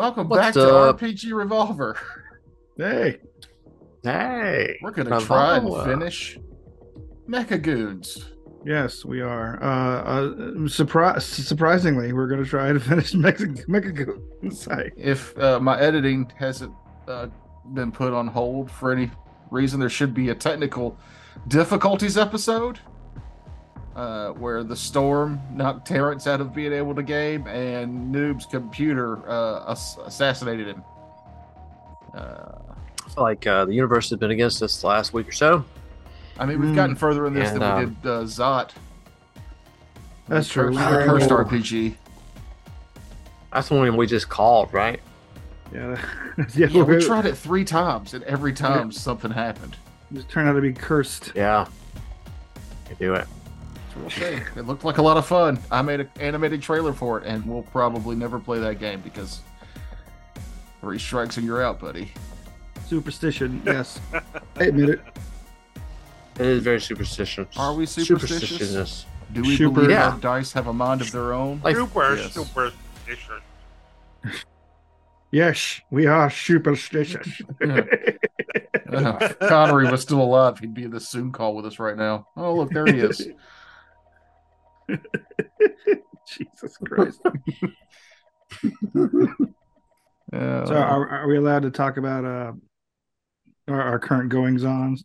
Welcome What's back to up? RPG Revolver. Hey, Hey, We're gonna try and finish Mecha Goons. yes, we are. Uh, uh surpri- surprisingly, we're going to try to finish Mexico. Mexico. Sorry. If uh, my editing hasn't uh, been put on hold for any reason, there should be a technical difficulties episode uh, where the storm knocked Terrence out of being able to game, and Noob's computer uh, ass- assassinated him. Uh, I feel like uh, the universe has been against us the last week or so. I mean, we've Mm. gotten further in this And, than we um, did uh, Zot. That's The true. Cursed, We're- Cursed RPG. That's the one we just called, right? Yeah, yeah, Yeah, we tried it three times, and every time something happened. just turned out to be cursed. Yeah. You do it. It's a real shame. It looked like a lot of fun. I made an animated trailer for it, and we'll probably never play that game because three strikes and you're out, buddy. Superstition. Yes, I admit it. It is very superstitious. Are we superstitious? Superstitious. Do we Super- believe Yeah. our dice have a mind of their own? Like, Super yes. superstitious. Yes, we are superstitious. Uh, Connery was still alive, he'd be in this Zoom call with us right now. Oh, look, there he is. Jesus Christ. Uh, So, are, are we allowed to talk about uh our, our current goings on?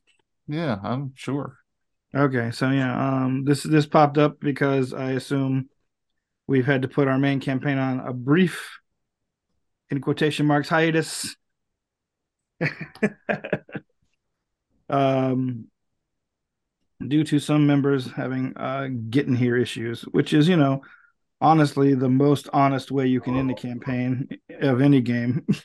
yeah, I'm sure. Okay, so yeah, um, this this popped up because I assume we've had to put our main campaign on a brief, in quotation marks, hiatus. um, due to some members having uh getting here issues, which is you know, honestly the most honest way you can end a campaign of any game.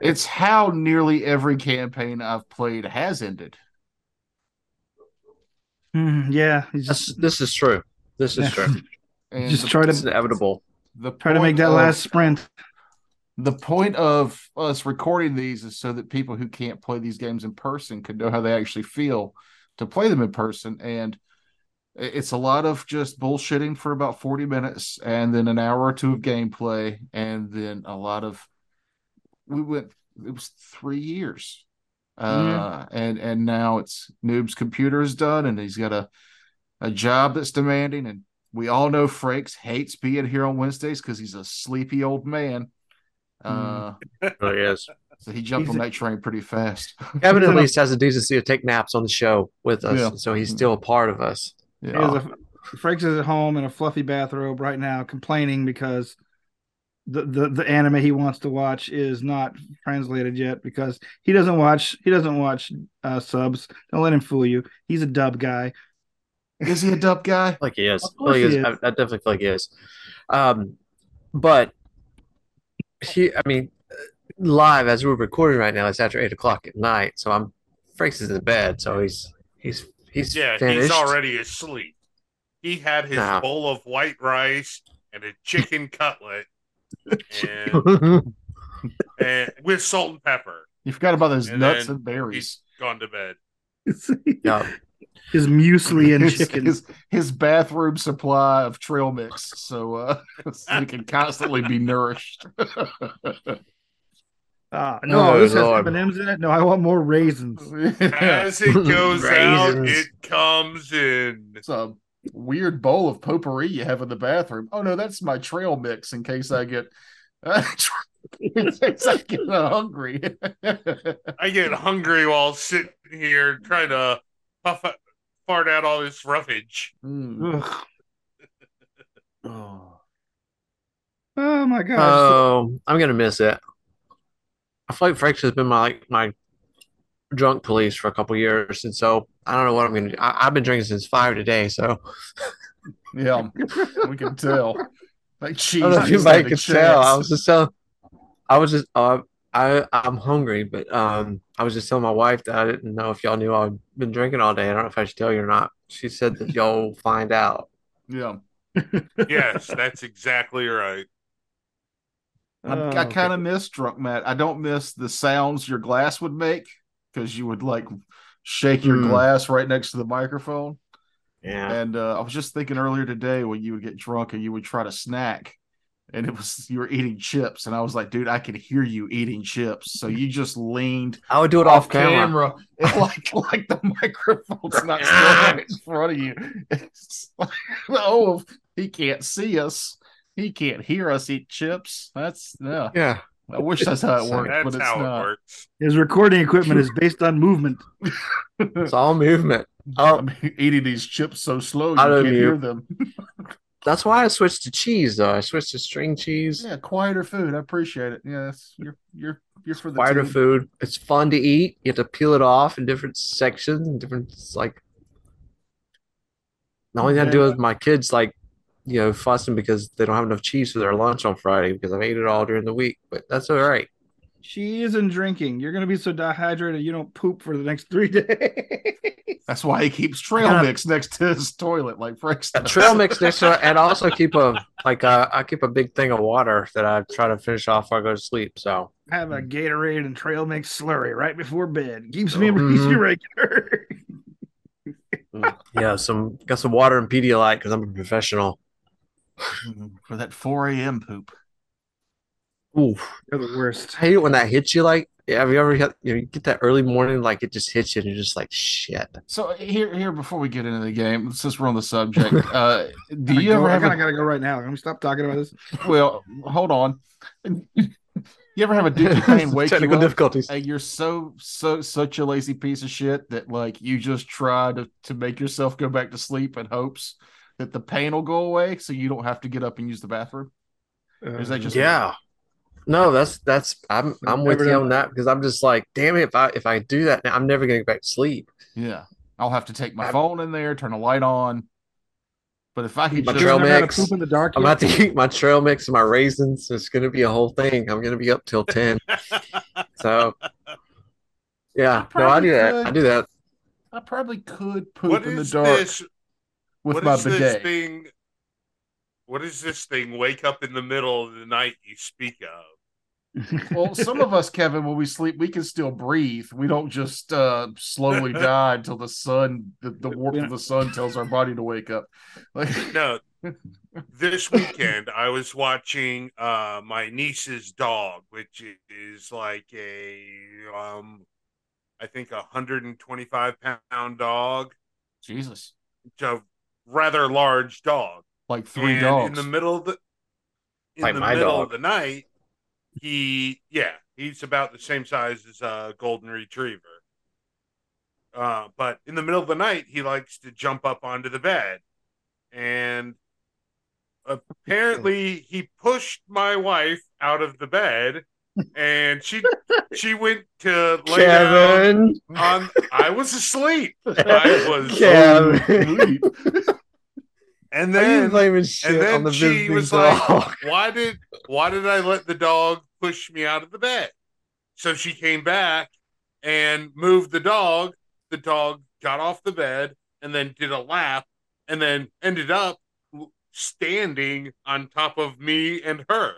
It's how nearly every campaign I've played has ended. Hmm, yeah, This, just this is true. This is Yeah. true. And just the, try It's to inevitable. the try to make that of- last sprint. the point of us recording these is so that people who can't play these games in person can know how they actually feel to play them in person. And it's a lot of just bullshitting for about 40 minutes and then an hour or two of gameplay and then a lot of we went it was three years. Uh and and now it's noob's computer is done and he's got a a job that's demanding. And we all know Frakes hates being here on Wednesdays because he's a sleepy old man. Uh, It really is. So he jumped He's on that train pretty fast. Kevin at least has the decency to take naps on the show with us, Yeah. so he's still a part of us. He yeah. has a, Frakes is at home in a fluffy bathrobe right now, complaining because the, the the anime he wants to watch is not translated yet because he doesn't watch he doesn't watch uh, subs. Don't let him fool you. He's a dub guy. Is he a dub guy? Like he is. Of Like he is. is. I, I definitely feel like he is. Um, but he, I mean, live as we're recording right now, it's after eight o'clock at night. So I'm Frakes is in bed, so he's he's he's Yeah, finished. he's already asleep. He had his Nah. bowl of white rice and a chicken cutlet and, and with salt and pepper. You forgot about those And nuts and berries. He's gone to bed. yeah. His muesli and his, chicken. his his bathroom supply of trail mix, so uh, so he can constantly be nourished. Ah, no, Oh, this has Lord. M and M's in it. No, I want more raisins. As it goes out, it comes in. It's a weird bowl of potpourri you have in the bathroom. Oh no, that's my trail mix in case I get in case I get hungry. I get hungry while sitting here trying to puff out, fart out all this roughage. Mm. Oh. Oh my gosh! Oh, I'm gonna miss it. I feel like Frakes has been my like my drunk police for a couple years, and so I don't know what I'm gonna do. I, I've been drinking since five today, so Yeah, we can tell. Like cheese. I don't know if just anybody had a tell. I was just telling, I was just, uh, I, I'm hungry, but um, I was just telling my wife that I didn't know if y'all knew I've been drinking all day. I don't know if I should tell you or not. She said that y'all find out. Yeah, Yes, that's exactly right. I, Oh, I kind of okay. miss drunk Matt. I don't miss the sounds your glass would make because you would like shake your Mm. glass right next to the microphone. Yeah. And uh, I was just thinking earlier today when you would get drunk and you would try to snack, and it was you were eating chips, and I was like, dude, I can hear you eating chips. So you just leaned I would do it off, camera. and like like the microphone's not in front of you. It's like, oh, he can't see us. He can't hear us eat chips. That's yeah. Yeah. I wish that's how it worked, That's but it's how it not. works. His recording equipment is based on movement. It's all movement. I'm oh. eating these chips so slow you I don't can't mute. hear them. that's why I switched to cheese though. I switched to string cheese. Yeah, quieter food. I appreciate it. Yes, you're you're you're for the Quieter team. food. It's fun to eat. You have to peel it off in different sections and different it's like the only thing I do with my kids like, you know, fussing because they don't have enough cheese for their lunch on Friday because I've ate it all during the week. But that's all right. Cheese and drinking. You're gonna be so dehydrated you don't poop for the next three days. That's why he keeps trail gotta- mix next to his toilet, like Frakes A does. trail mix next to it, and also keep a like uh, I keep a big thing of water that I try to finish off before I go to sleep. So have a Gatorade and trail mix slurry right before bed. Keeps me Mhm. keeps me regular. yeah, some got some water and Pedialyte because I'm a professional. For that 4 a.m. poop. Ooh, They're the worst. I hate it when that hits you. Like, have you ever had, you, know, you get that early morning, like it just hits you, and you're just like, shit. So here, here before we get into the game, since we're on the subject, uh, do I you go- ever I have kinda a, gotta go right now. Can we stop talking about this? well? Hold on. You ever have a dookie pain wake you Technical up difficulties. and you're so so such a lazy piece of shit that like you just try to to make yourself go back to sleep in hopes that the pain will go away so you don't have to get up and use the bathroom? Uh, is that just Yeah. No, that's that's I'm I'm with you on that because I'm just like, damn it, if I if I do that now, I'm never gonna get back to sleep. Yeah, I'll have to take my I'm- phone in there, turn a light on. But if I could My just trail Never had a mix. poop in the dark. I'm yet? about to eat my trail mix and my raisins. It's gonna be a whole thing. I'm gonna be up till ten. So yeah, no, I do that. I do that. I probably could poop What in the dark this? With What my is this bidet. thing? What is this thing? Wake up in the middle of the night you speak of. Well, some of us, Kevin, when we sleep, we can still breathe. We don't just uh, slowly die until the sun, the, the warmth of the sun, tells our body to wake up. Like, No, this weekend I was watching uh my niece's dog, which is like a um I think a 125 pound dog. Jesus, It's a rather large dog. like three and dogs. in the middle of the in Like the my middle dog. of the night he yeah he's about the same size as a golden retriever uh, but in the middle of the night he likes to jump up onto the bed and apparently he pushed my wife out of the bed and she she went to lay down on i was asleep i was Kevin. And then blaming shit then on the she was like- why did why did I let the dog push me out of the bed? So she came back and moved the dog. The dog got off the bed and then did a lap and then ended up standing on top of me and her.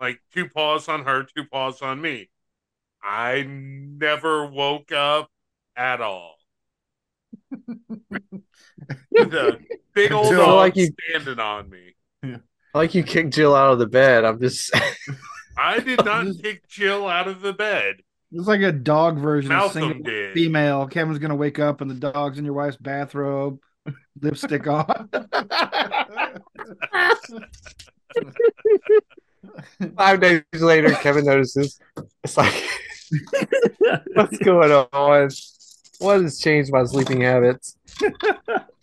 Like two paws on her, two paws on me. I never woke up at all. The big old Until, dog like, you- standing on me. like you kicked Jill out of the bed. I'm just I did not kick Jill out of the bed. It's like a dog version of single did. female. Kevin's gonna wake up and the dog's in your wife's bathrobe, lipstick on. five days later. Kevin notices. It's like, what's going on? What has changed my sleeping habits?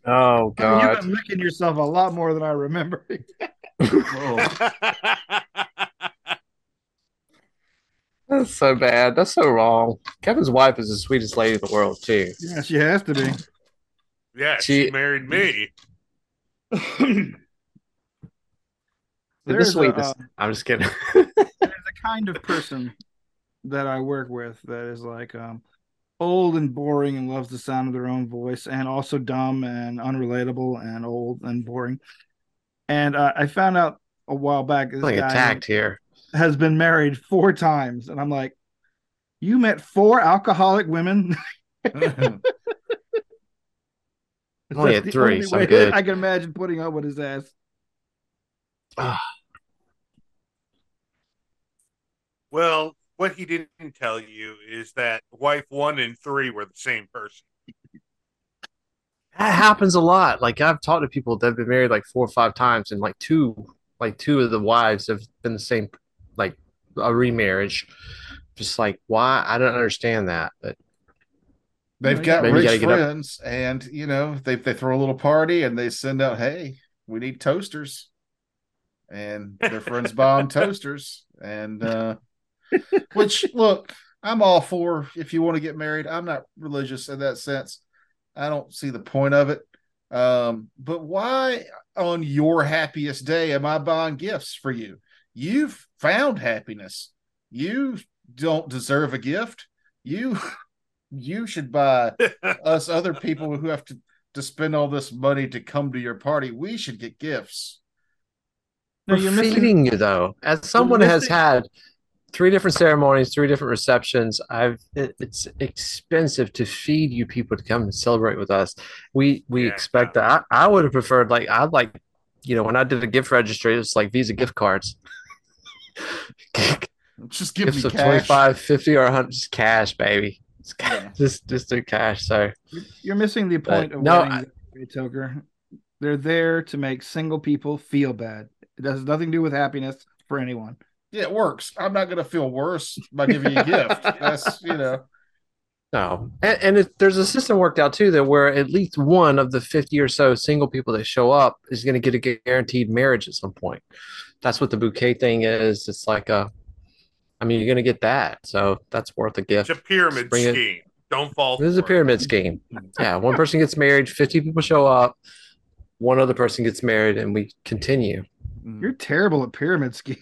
Oh I mean, you've God! been licking yourself a lot more than I remember. That's so bad. That's so wrong. Kevin's wife is the sweetest lady in the world too. yeah, she has to be. yeah, she, She- married me. The There's a, sweetest. uh, I'm just kidding. there's a kind of person that I work with that is like um, old and boring and loves the sound of their own voice, and also dumb and unrelatable and old and boring. And uh, I found out a while back this Feeling guy attacked here. has been married four times, and I'm like, you met four alcoholic women. Only That's had the three, only so I'm good. I can imagine putting up with his ass. Well, what he didn't tell you is that wife one and three were the same person. That happens a lot. Like I've talked to people that have been married like four or five times, and like two, like two of the wives have been the same, like a remarriage. Just like why? I don't understand that. But They've got Maybe rich gotta up- friends, and you know they they throw a little party and they send out, "Hey, we need toasters," and their friends buy them toasters. And uh, which, look, I'm all for if you want to get married. I'm not religious in that sense. I don't see the point of it. Um, but why on your happiest day am I buying gifts for you? You've found happiness. You don't deserve a gift. You you should buy us other people who have to to spend all this money to come to your party. We should get gifts. No, we're you're missing. feeding you though. As someone has had three different ceremonies, three different receptions, I've it, it's expensive to feed you people to come and celebrate with us. We we Yeah, expect that. I, I would have preferred like I'd like you know when I did a gift registry, it's like Visa gift cards. Just give Gifts me of cash. 25, 50 or 100 just cash, baby. Just, ca- Yeah. just just do cash. So You're missing the point of no, weddings, Ray Toker. They're there to make single people feel bad. It has nothing to do with happiness for anyone. Yeah, it works. I'm not going to feel worse by giving you a gift. That's you know. No, and, and it, there's a system worked out too that where at least one of the 50 or so single people that show up is going to get a guaranteed marriage at some point. That's what the bouquet thing is. It's like a, I mean, you're going to get that, so that's worth a gift. It's a pyramid Bring it- scheme. Don't fall. This is a for it. pyramid scheme. Yeah, one person gets married, 50 people show up, one other person gets married, and we continue. You're terrible at pyramid schemes.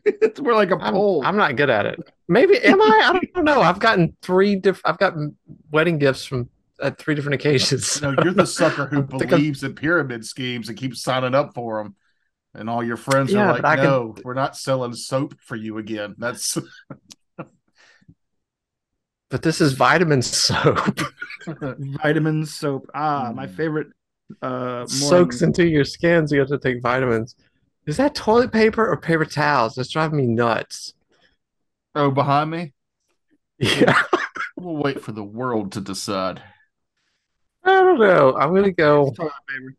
it's more like a I'm, poll. I'm not good at it. Maybe am I? I don't know. I've gotten three different. I've gotten wedding gifts from at three different occasions. No, you're the sucker who I think I'm- believes in pyramid schemes and keeps signing up for them. And all your friends Yeah, are like, but I can- "No, we're not selling soap for you again." That's But this is vitamin soap. Vitamin soap. Ah, my Mm. favorite. Uh, morning- Soaks into your skin, so you have to take vitamins. Is that toilet paper or paper towels? That's driving me nuts. oh behind me. Yeah, We'll wait for the world to decide. I don't know. I'm gonna go. toilet paper.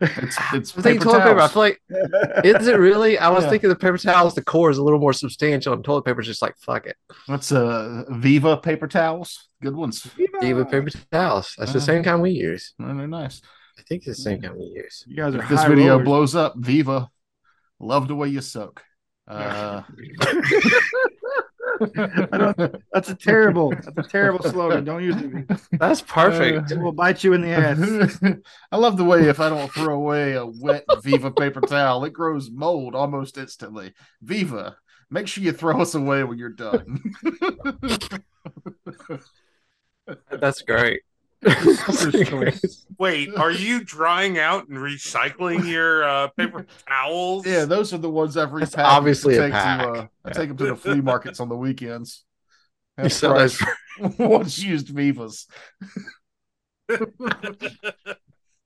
It's it's I'm thinking paper toilet paper. I feel like is it really? I was Yeah. thinking the paper towels. The core is a little more substantial, and toilet paper is just like fuck it. That's uh Viva paper towels. Good ones. Viva paper towels. That's the Uh, same kind we use. No, they're nice. I think it's the same kind we use. You guys are If this video rollers. blows up, Viva, love the way you soak. Uh, I don't- That's a terrible. That's a terrible slogan. Don't use it. That's perfect. It will bite you in the ass. I love the way if I don't throw away a wet Viva paper towel, it grows mold almost instantly. Viva, make sure you throw us away when you're done. That's great. Sucker's choice. Wait, are you drying out and recycling your uh, paper towels? yeah, those are the ones I've That's repackaged. obviously to a take pack. To, uh, I take them to the flea markets on the weekends. You Have sell those once used Vivas.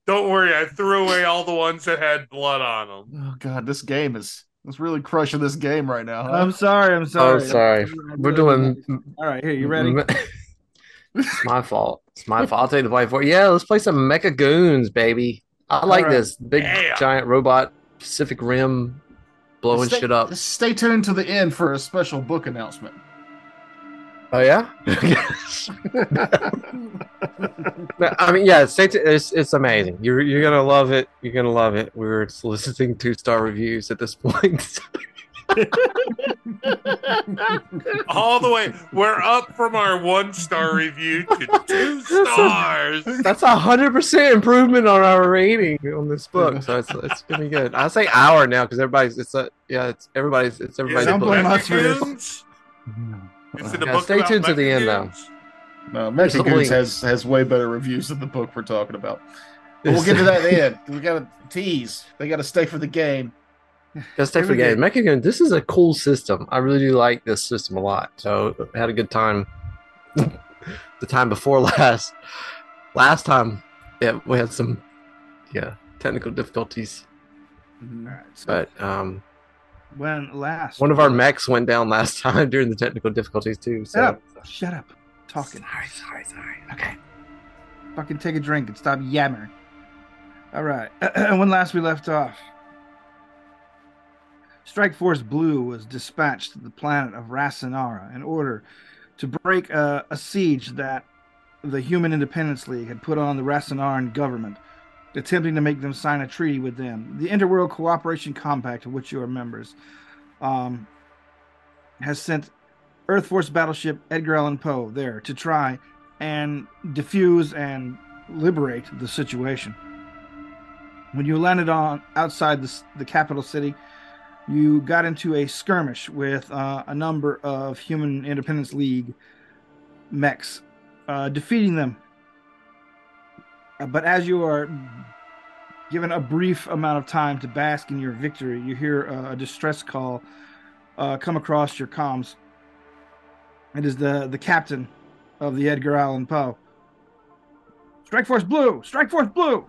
Don't worry, I threw away all the ones that had blood on them. Oh god, this game is it's really crushing this game right now. Huh? I'm sorry. I'm sorry. Oh, sorry. sorry. We're doing. All right, here. You ready? It's my fault. It's my fault. I'll take the blame for it. Yeah, let's play some Mecha Goons, baby. I like right. this big Yeah. giant robot Pacific Rim blowing stay, shit up. Stay tuned to the end for a special book announcement. Oh yeah. I mean, yeah. Stay t- it's it's amazing. You're you're gonna love it. You're gonna love it. We're soliciting two star reviews at this point. All the way. We're up from our one star review to two stars. That's a hundred percent improvement on our rating on this book, so it's it's gonna be good. I say hour now because everybody's it's a yeah it's everybody's it's everybody's Don't book. blame us for this. Mecha Goons? Is it a Yeah, book stay tuned to the end, though. No, There's a Mexican Goons has has way better reviews than the book we're talking about. But we'll get to that end. We got to tease. They got to stay for the game. Gotta stay for the game. we Mecha Goon, this is a cool system. I really do like this system a lot. So I had a good time. the time before last, last time, yeah, we had some, yeah, technical difficulties. All right, so But um, when last One of our mechs went down last time during the technical difficulties too. So. Shut up. Shut up. Talking. Sorry, sorry, sorry. Okay. Fucking take a drink and stop yammering. All right. when last we left off, Strike Force Blue was dispatched to the planet of Rasanara in order to break a, a siege that the Human Independence League had put on the Rasanaran government, attempting to make them sign a treaty with them. The Interworld Cooperation Compact, of which you are members, um, has sent Earth Force battleship Edgar Allan Poe there to try and diffuse and liberate the situation. When you landed on outside the, the capital city, you got into a skirmish with uh, a number of Human Independence League mechs, uh, defeating them. Uh, but as you are given a brief amount of time to bask in your victory, you hear a, distress call uh, come across your comms. It is the the captain of the Edgar Allan Poe. Strike Force Blue! Strike Force Blue!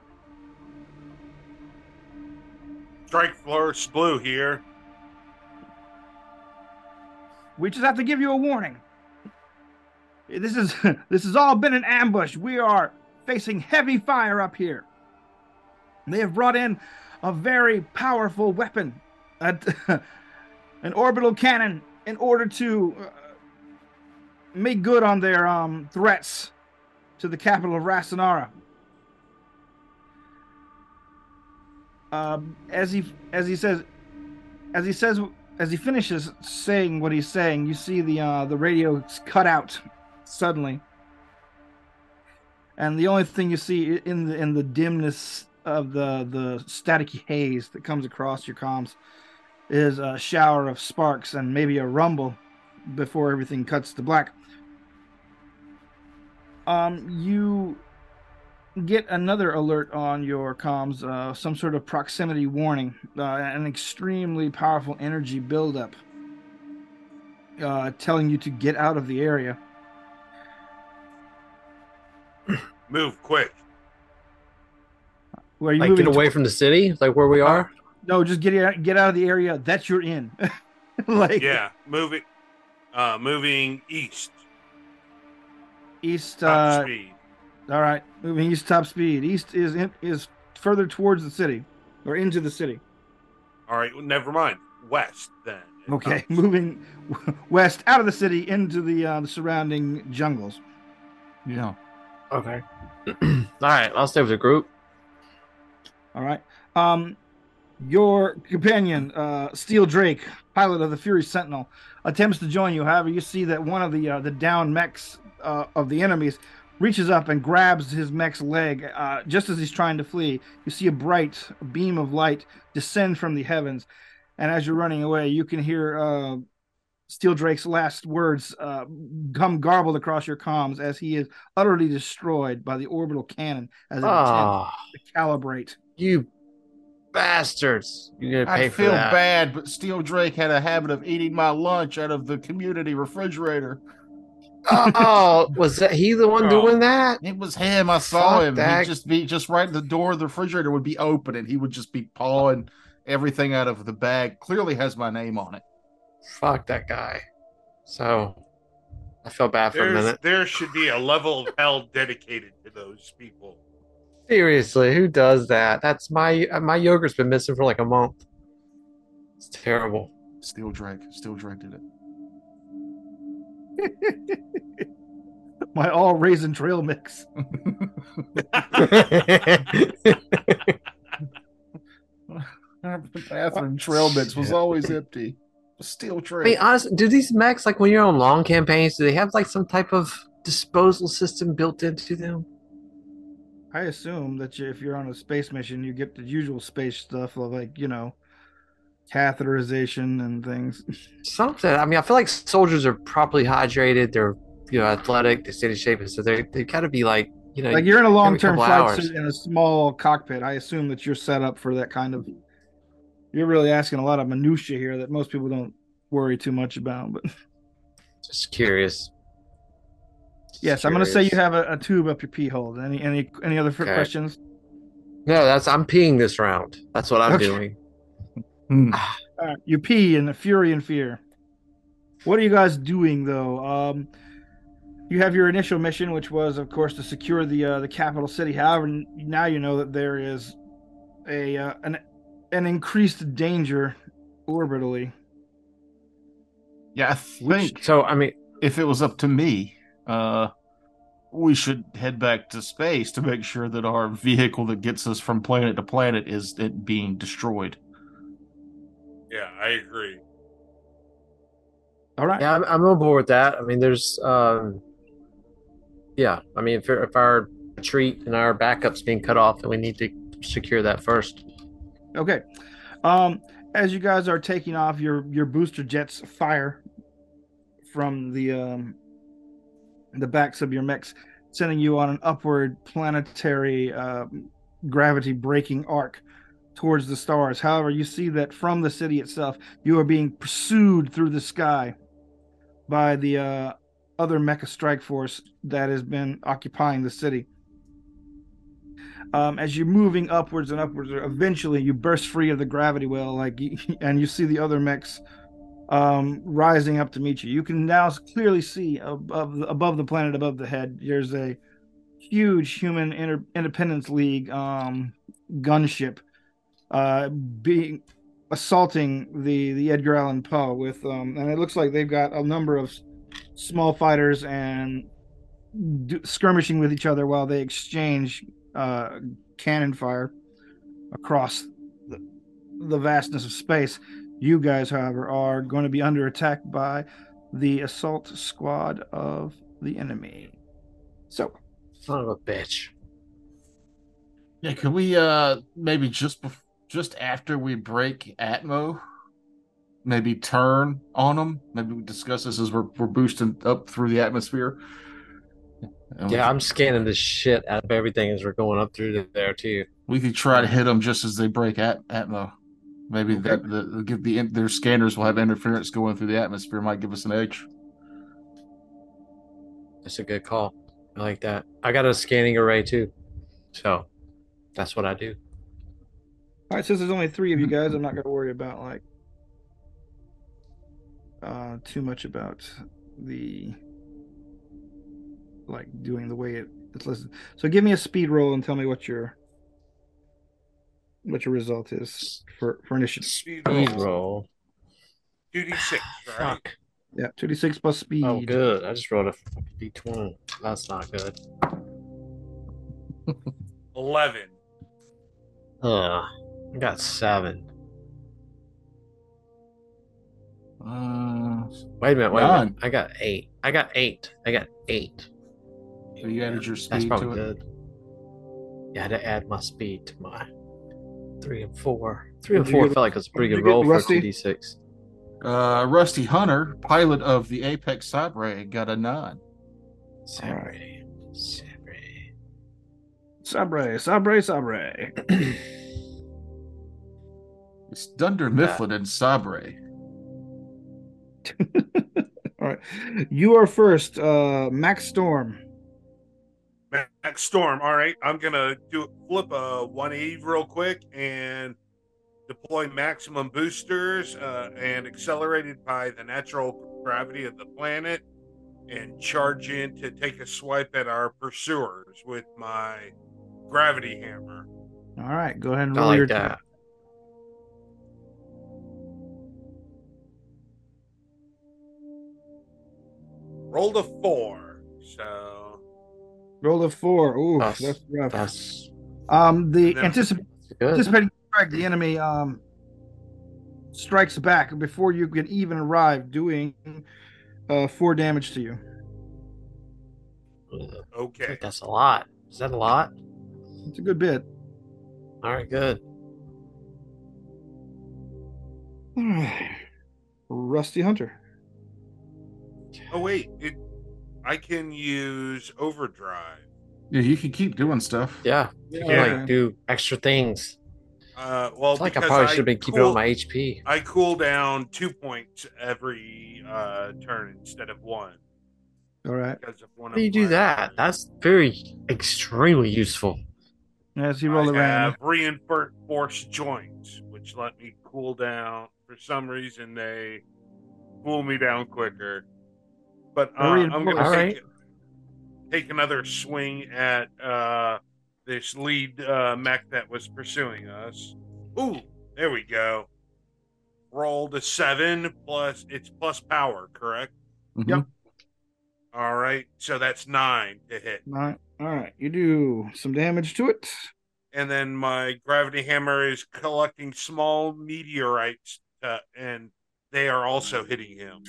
Strike Force Blue here. We just have to give you a warning. This is this has all been an ambush. We are facing heavy fire up here. They have brought in a very powerful weapon, a, an orbital cannon, in order to uh, make good on their um, threats to the capital of Rasanara. Um, as he as he says, as he says, as he finishes saying what he's saying, you see the uh, the radio cut out suddenly, and the only thing you see in the in the dimness of the the staticky haze that comes across your comms is a shower of sparks and maybe a rumble before everything cuts to black. Um, you get another alert on your comms, uh, some sort of proximity warning, uh, an extremely powerful energy buildup, uh, telling you to get out of the area. Move quick. Where you Like moving get away to- from the city, like where we are. No, just get out, get out of the area that you're in. like Yeah, moving. Uh, moving east. east. Top Uh, speed. All right, moving east top speed. East is in, is further towards the city or into the city. All right, never mind. West then. Okay, moving west out of the city into the, uh, the surrounding jungles. Yeah. Okay. All right, I'll stay with the group. All right. Um, your companion, uh, Steel Drake, pilot of the Fury Sentinel, attempts to join you. However, you see that one of the uh, the down mechs uh, of the enemies reaches up and grabs his mech's leg uh, just as he's trying to flee. You see a bright beam of light descend from the heavens, and as you're running away, you can hear uh, Steel Drake's last words uh, come garbled across your comms as he is utterly destroyed by the orbital cannon as it attempts Oh, to calibrate. you bastards! You're gonna pay I for feel that. bad, but Steel Drake had a habit of eating my lunch out of the community refrigerator. Oh, was that he the one Oh. doing that? It was him. I saw Fuck him. that. He'd just be just right at the door of the refrigerator would be open and he would just be pawing everything out of the bag. Clearly has my name on it. Fuck that guy. So, I felt bad for a minute. there should be a level of hell dedicated to those people. Seriously, who does that? That's my my yogurt's been missing for like a month. It's terrible. Steel Drake. Steel Drake did it. My all raisin trail mix. the bathroom trail mix was always empty. Steel I mean, honestly, do these mechs like when you're on long campaigns? Do they have like some type of disposal system built into them? I assume that you, if you're on a space mission, you get the usual space stuff of like you know, catheterization and things. Something. I mean, I feel like soldiers are properly hydrated. They're you know athletic. They stay in shape, and so they they gotta be like you know. Like you're in a long-term flight hours. suit in a small cockpit. I assume that you're set up for that kind of. You're really asking a lot of minutia here that most people don't worry too much about. But just curious. Just yes, I'm going to say you have a, a tube up your pee hole. Any any any other Okay. questions? No, that's I'm peeing this round. That's what I'm Okay. doing. All right, you pee in the fury and fear. What are you guys doing though? Um, you have your initial mission, which was, of course, to secure the uh, the capital city. However, now you know that there is a uh, an an increased danger orbitally. Yeah, I think So I mean, if it was up to me, uh, we should head back to space to make sure that our vehicle that gets us from planet to planet is it being destroyed. Yeah, I agree. All right. yeah, I'm, I'm on board with that. I mean, there's, um, yeah, I mean, if, if our retreat and our backups being cut off, then we need to secure that first. Okay. Um, as you guys are taking off, your your booster jets fire from the um, the backs of your mechs, sending you on an upward planetary uh, gravity breaking arc towards the stars. However, you see that from the city itself, you are being pursued through the sky by the uh, other mecha strike force that has been occupying the city um, as you're moving upwards and upwards, eventually you burst free of the gravity well, like, and you see the other mechs um, rising up to meet you. You can now clearly see above above the planet, above the head. There's a huge human Inter- Independence League um, gunship uh, being assaulting the the Edgar Allan Poe with, um, and it looks like they've got a number of small fighters and do, skirmishing with each other while they exchange uh, cannon fire across the, the vastness of space. You guys, however, are going to be under attack by the assault squad of the enemy. So, Son of a bitch. Yeah, can we uh maybe just bef- just after we break Atmo, maybe turn on them? Maybe we discuss this as we're we're boosting up through the atmosphere. And Yeah, I'm scanning the shit out of everything as we're going up through there too. we could try to hit them just as they break at Atmo. Maybe Okay. that the, the give the their scanners will have interference going through the atmosphere might give us an edge. That's a good call. I like that. I got a scanning array too, so that's what I do. All right, since there's only three of you guys, I'm not going to worry about like uh, too much about the like doing the way it, it's listed. So, give me a speed roll and tell me what your what your result is for for initiative. Speed Speed roll. roll. Two D six. Fuck. Yeah, two d six plus speed. Oh, good. I just rolled a d20. That's not good. Eleven. Uh, I got seven. Uh, Wait a minute. Wait a minute. I got eight. I got eight. I got eight. so you added your That's speed probably to it. good. Yeah, I had to add my speed to my three and four. Three and Did four get- felt like it was a pretty good roll for a two d six. Uh, Rusty Hunter, pilot of the Apex Sabre, got a nine. Sabre. Sabre. Sabre, sabre, sabre. It's Dunder Mifflin and Sabre. All right, you are first, uh, Max Storm. Max Storm. All right, I'm gonna do flip a 180 real quick and deploy maximum boosters uh, and accelerated by the natural gravity of the planet and charge in to take a swipe at our pursuers with my gravity hammer. All right, go ahead and roll like your that. Rolled a four, so roll a four. Ooh, That's- that's rough. That's Um, the And anticip- anticipating strike, the enemy um strikes back before you can even arrive, doing uh four damage to you. Okay. that's a lot. Is that a lot? It's a good bit. All right, good. All right, Rusty Hunter. Oh wait, it. I can use overdrive. Yeah, you can keep doing stuff. Yeah, you can Yeah. like do extra things. Uh, well, It's like I probably should have been keeping cool- on my HP. I cool down two points every uh, turn instead of one. All right. Because of one How do you do my- that? That's very extremely useful. As he rolled I it randomly. have reinforced joints, which let me cool down. For some reason, they cool me down quicker. But uh, I'm going to Reinforced. take, take another swing at uh, this lead uh, mech that was pursuing us. Ooh, there we go. Rolled a seven plus it's plus power, correct? Mhm. Yep. All right, so that's nine to hit. All right. All right. You do some damage to it. and then my gravity hammer is collecting small meteorites, uh, and they are also hitting him.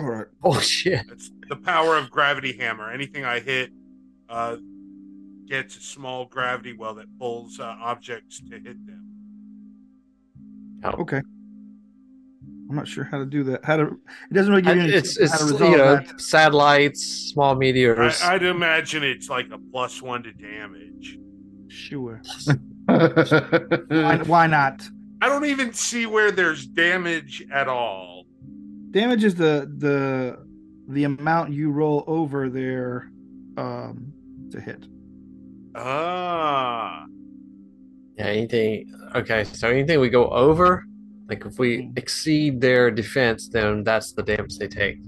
All right. Oh shit! It's the power of gravity hammer. Anything I hit uh, gets a small gravity well that pulls uh, objects to hit them. Okay. I'm not sure how to do that. How to? It doesn't really give you any It's it's how to you know that. satellites, small meteors. I, I'd imagine it's like a plus one to damage. Sure. Why, why not? I don't even see where there's damage at all. Damage is the the the amount you roll over there um to hit. Ah, Yeah, anything. Okay, so anything we go over, like if we Mm. exceed their defense, then that's the damage they take.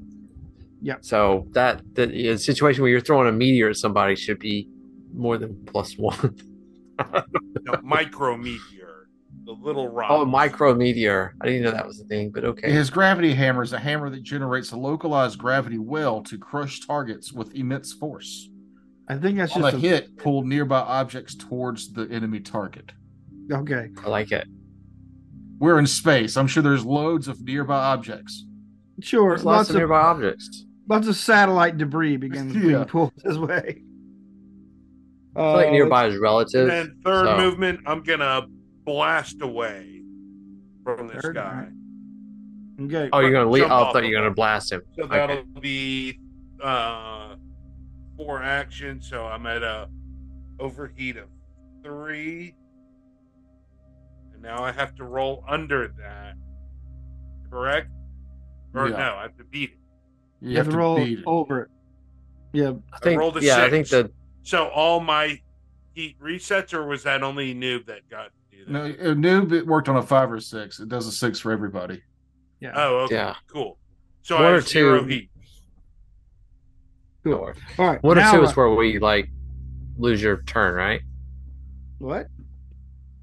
Yeah. So that the, the situation where you're throwing a meteor at somebody should be more than plus one. no, micro meteor, the little rock. oh, micro meteor. I didn't know that was a thing, but okay. His gravity hammer is a hammer that generates a localized gravity well to crush targets with immense force. I think that's On just a a, hit, pull nearby objects towards the enemy target. okay. I like it. We're in space. I'm sure there's loads of nearby objects. Sure. There's lots, Lots of of nearby objects. lots of satellite debris begins Yeah. being pulled this way. I feel like Uh, nearby is relative. And third so- movement, I'm gonna blast away from this Third, guy. Okay. Oh, you're gonna leave. Oh, I thought you were gonna blast him. So Okay. that'll be uh four action. So I'm at a overheat of three. And now I have to roll under that. Correct? Or Yeah. no, I have to beat it. You, You have to roll beat over it. Yeah. I think. rolled a yeah, I think six. the So all my heat resets, or was that only noob that got to do that? No, a noob it worked on a five or six. It does a six for everybody. Yeah. Oh, okay, Yeah. cool. So One I or have zero two- heat. Cool. All right. one or now two uh, is where we like lose your turn, right? what?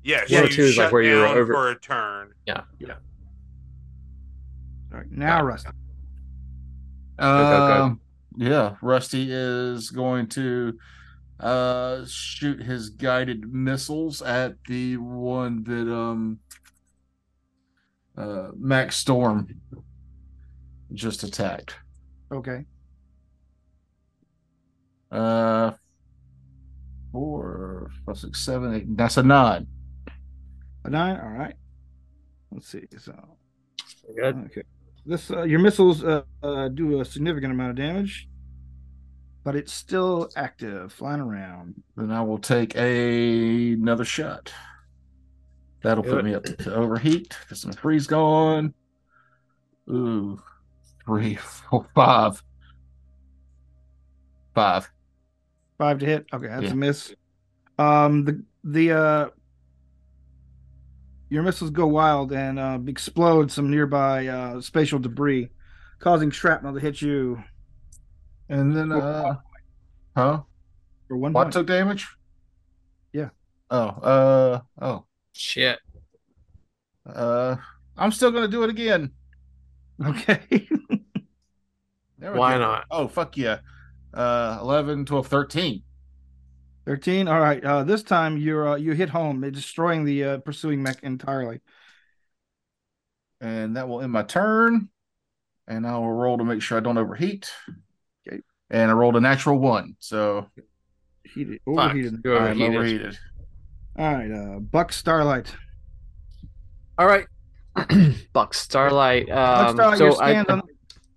Yes, One or two is like where you're over- for a turn. Yeah. Yeah. All right. Now, Rusty. go, go. Um, yeah, Rusty is going to uh shoot his guided missiles at the one that um uh Max Storm just attacked. Okay. Uh four, five, six, seven, eight. That's a nine. A nine. All right. Let's see. So Good. okay, this uh, your missiles uh, uh, do a significant amount of damage, but it's still active, flying around. Then I will take a, another shot. That'll Do put me up to overheat because my three's gone. Ooh, three, four, five. Five. Five to hit. Okay, that's Yeah. a miss. Um, the the uh, your missiles go wild and uh, explode some nearby uh, spatial debris, causing shrapnel to hit you And then, uh, huh? for one What point. took damage? Yeah. Oh, uh, oh, Shit. uh, I'm still gonna do it again. Okay. There we Why go. not? Oh, fuck yeah. Uh, 11, 12, 13. 13 all right uh this time you're uh, you hit home destroying the uh, pursuing mech entirely and that will end my turn. And I will roll to make sure I don't overheat. Okay. And I rolled a natural one, so heated Fuck. overheated You I'm overheated. overheated. all right uh buck starlight All right. Buck Starlight. buck Um, starlight your so I, scans on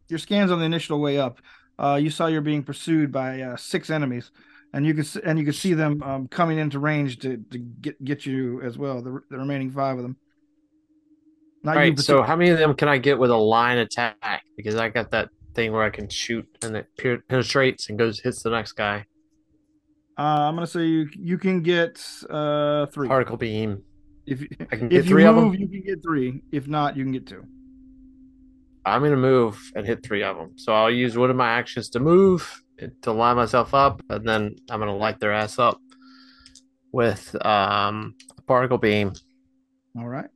your scans on the initial way up uh you saw you're being pursued by uh six enemies and you could and you could see them um coming into range to to get get you as well the, the remaining five of them not all you right. So how many of them can I get with a line attack? Because I got that thing where I can shoot and it penetrates and goes hits the next guy. Uh, I'm gonna say you you can get uh three. Particle beam. If you, I can get three of them. you can get three. If not, you can get two. I'm gonna move and hit three of them. So I'll use one of my actions to move to line myself up, and then I'm gonna light their ass up with um a particle beam. All right.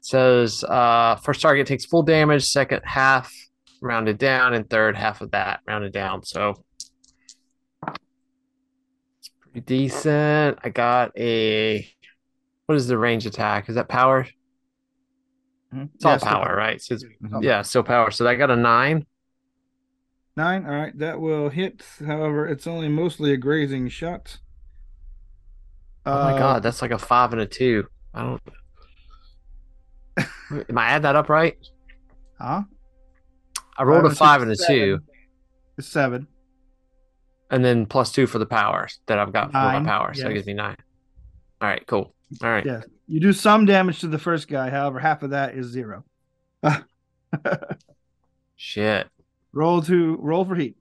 says uh, first target takes full damage, second half rounded down, and third half of that rounded down. So it's pretty decent. I got a what is the range attack? Is that power? Mhm. It's all Yeah, still power, right? So it's, yeah, still power. So I got a nine. Nine. All right, that will hit. However, it's only mostly a grazing shot. Oh my Uh, god, that's like a five and a two. I don't. Am I add that up right? Huh? I rolled a Five five and and a seven. two, It's seven. and then plus two for the powers that I've got for my Nine, power. So that yes. gives me nine. All right, cool. All right. Yeah. You do some damage to the first guy. However, half of that is zero. Shit. roll to roll for heat.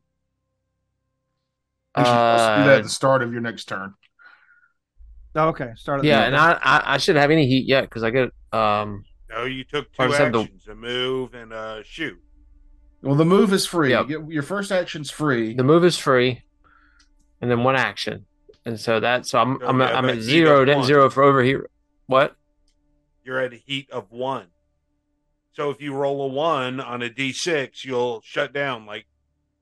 You should also do that Uh, at the start of your next turn. Oh, okay. Start at the yeah, and I, I I shouldn't have any heat yet because I get um No, you took two just have the- actions: a move and a shoot. Well, the move is free. Yep. Your first action's free. the move is free, and then one action, and so that so I'm So I'm you I'm at zero, of then one. zero for overheat. What? You're at a heat of one. So if you roll a one on a d6, you'll shut down like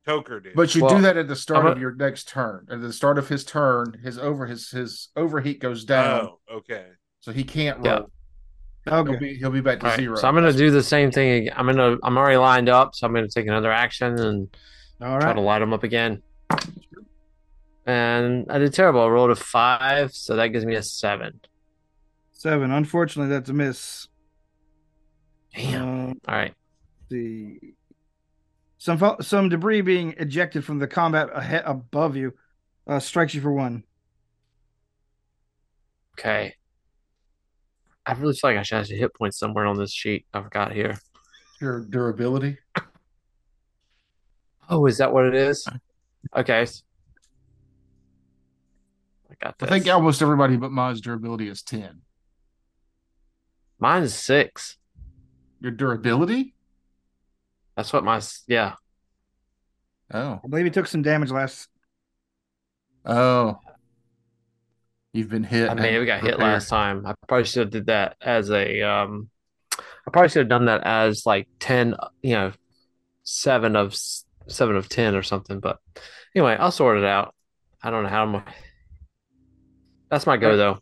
Toker did. But you Well, do that at the start a- of your next turn. At the start of his turn, his over his his overheat goes down, oh, okay. so he can't Yeah. Roll. He'll be he'll be back to All right, zero. so I'm gonna do the same thing. Again. I'm gonna I'm already lined up, so I'm gonna take another action and All try to light them up again. And I did terrible. I rolled a five, so that gives me a seven. Seven. Unfortunately, that's a miss. Damn. Uh, All right. the some some debris being ejected from the combat ahead above you uh, strikes you for one. Okay. I really feel like I should have hit points somewhere on this sheet. I've got here. your durability. Oh, is that what it is? Uh, okay. I got I think almost everybody but mine's durability is ten. Mine's six. Your durability? That's what my yeah. Oh, I believe he took some damage last. oh. You've been hit. I mean, we have haven't got hit last time. I probably should have did that as a um. I probably should have done that as like ten. You know, seven of seven of ten or something. But anyway, I'll sort it out. I don't know how I'm. That's my go though.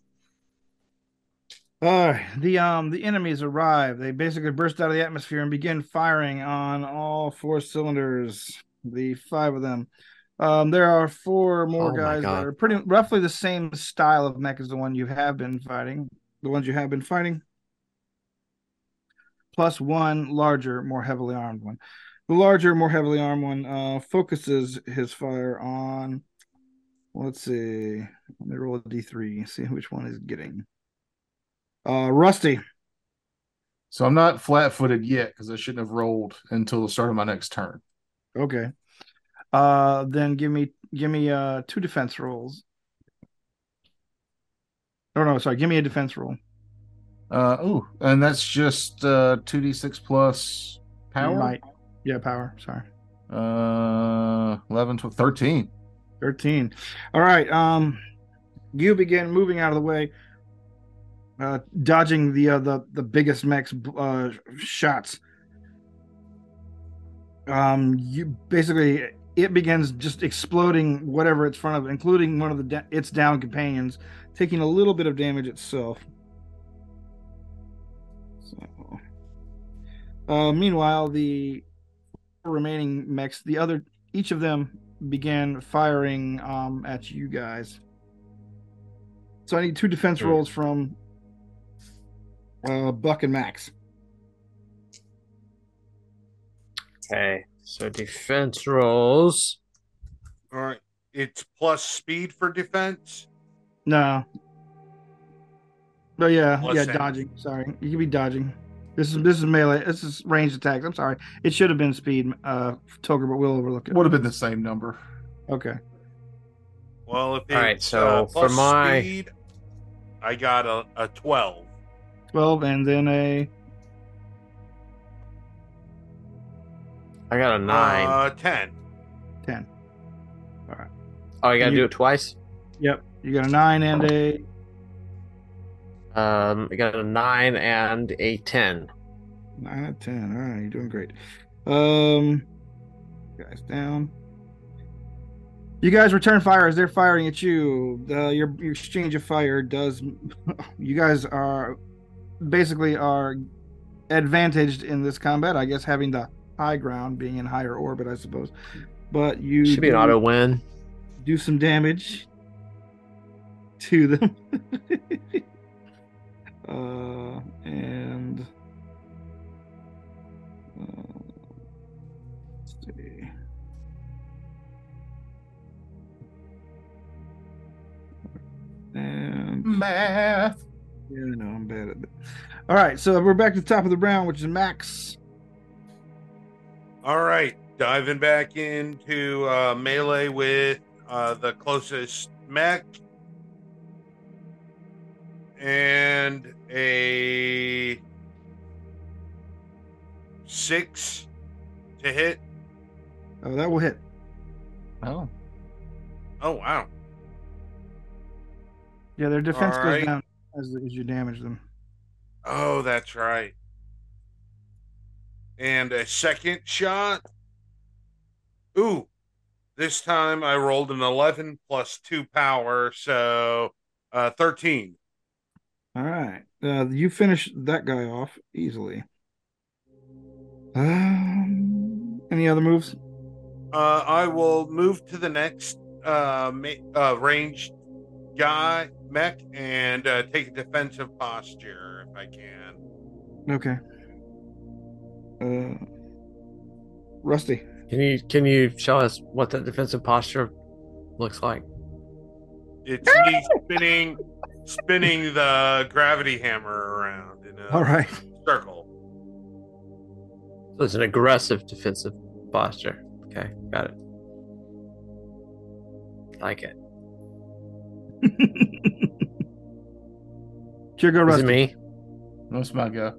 Uh, the um the enemies arrive. They basically burst out of the atmosphere and begin firing on all four cylinders. The five of them. Um, there are four more Oh guys that are pretty roughly the same style of mech as the one you have been fighting. The ones you have been fighting. Plus one larger, more heavily armed one. The larger, more heavily armed one uh, focuses his fire on. Let's see. Let me roll a d3. See which one is getting. Uh, Rusty. So I'm not flat footed yet because I shouldn't have rolled until the start of my next turn. Okay. Uh, then give me give me uh two defense rolls. Oh no, sorry. Give me a defense roll. Uh oh, and that's just uh 2d6 plus power. Might. Yeah, power. Sorry. Uh 11 12 13. 13. All right. Um you begin moving out of the way. Uh dodging the uh, the the biggest mech's uh shots. Um you basically it begins just exploding whatever it's front of, including one of the da- its down companions, taking a little bit of damage itself. So uh meanwhile the remaining mechs, the other each of them began firing um, at you guys. So I need two defense Hmm. rolls from uh, Buck and Max. Okay. So defense rolls. All right. It's plus speed for defense. No. Oh yeah, Plus yeah, anything. dodging. Sorry, you can be dodging. This is this is melee. This is ranged attacks. I'm sorry. It should have been speed, uh, Toker, but we'll overlook it. Would have been the same number. Okay. Well, if All right, so uh, for my- speed, I got a, a twelve. 12 and then a I got a nine. Uh, ten. 10. oh, you gotta you- do it twice. Yep. You got a 9 and a Um, I got a nine and a ten. 9 out of 10. All right, you're doing great. Um, guys down. You guys return fire as they're firing at you. Uh, your, your exchange of fire does. You guys are basically are advantaged in this combat. I guess having the high ground, being in higher orbit, I suppose. But you Should be an auto win. do some damage to them. uh, and uh, let's see. And Math. yeah, I know I'm bad at it. All right, so we're back to the top of the round, which is Max. All right, diving back into uh, melee with uh, the closest mech and a six to hit. Oh, that will hit. Oh. Oh wow! Yeah, their defense All goes right. down as, as you damage them. Oh, that's right. And a second shot. Ooh, this time I rolled an 11 plus two power, so uh, 13. All right. Uh, you finish that guy off easily. Um, any other moves? Uh, I will move to the next uh, ma- uh, ranged guy, mech, and uh, take a defensive posture if I can. Okay. Uh, Rusty. Can you can you show us what that defensive posture looks like? It's me spinning, spinning the gravity hammer around in a All right. circle. So it's an aggressive defensive posture. Okay, got it. Like it. Here go Is it me? That's my go.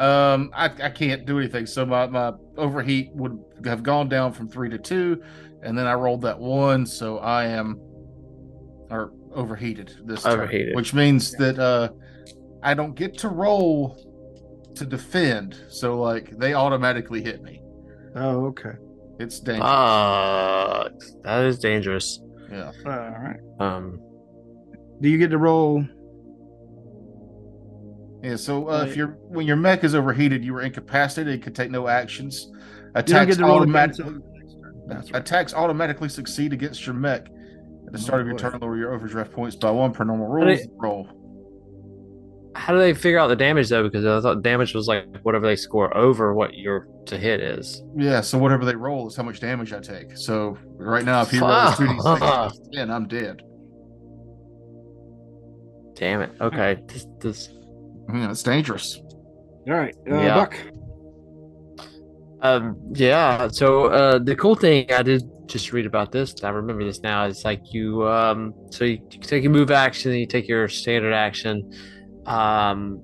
Um, I, I can't do anything. So my, my overheat would have gone down from three to two, and then I rolled that one, so I am or overheated this turn, which means that uh, I don't get to roll to defend. So like they automatically hit me. Oh, okay. It's dangerous. Uh, that is dangerous. yeah. All right. Um, Do you get to roll? Yeah, so uh, Right. if your when your mech is overheated, you are incapacitated. It can take no actions. Attacks get to roll again automatically. the next turn. That's right. Attacks automatically succeed against your mech. At the start of your Oh, boy. turn, lower your overdraft points by one per normal But rules. it- Roll. how do they figure out the damage though? Because I thought damage was like whatever they score over what your to hit is. Yeah, so whatever they roll is how much damage I take. So right now, if he rolls two d Fuck. six, ten, I'm dead. Damn it. Okay. This, this Yeah, it's dangerous. All right. Uh, Yeah. Buck. Um, yeah. So uh, the cool thing I did just read about this. I remember this now. It's like you um, so you, you take your move action, you take your standard action. Um,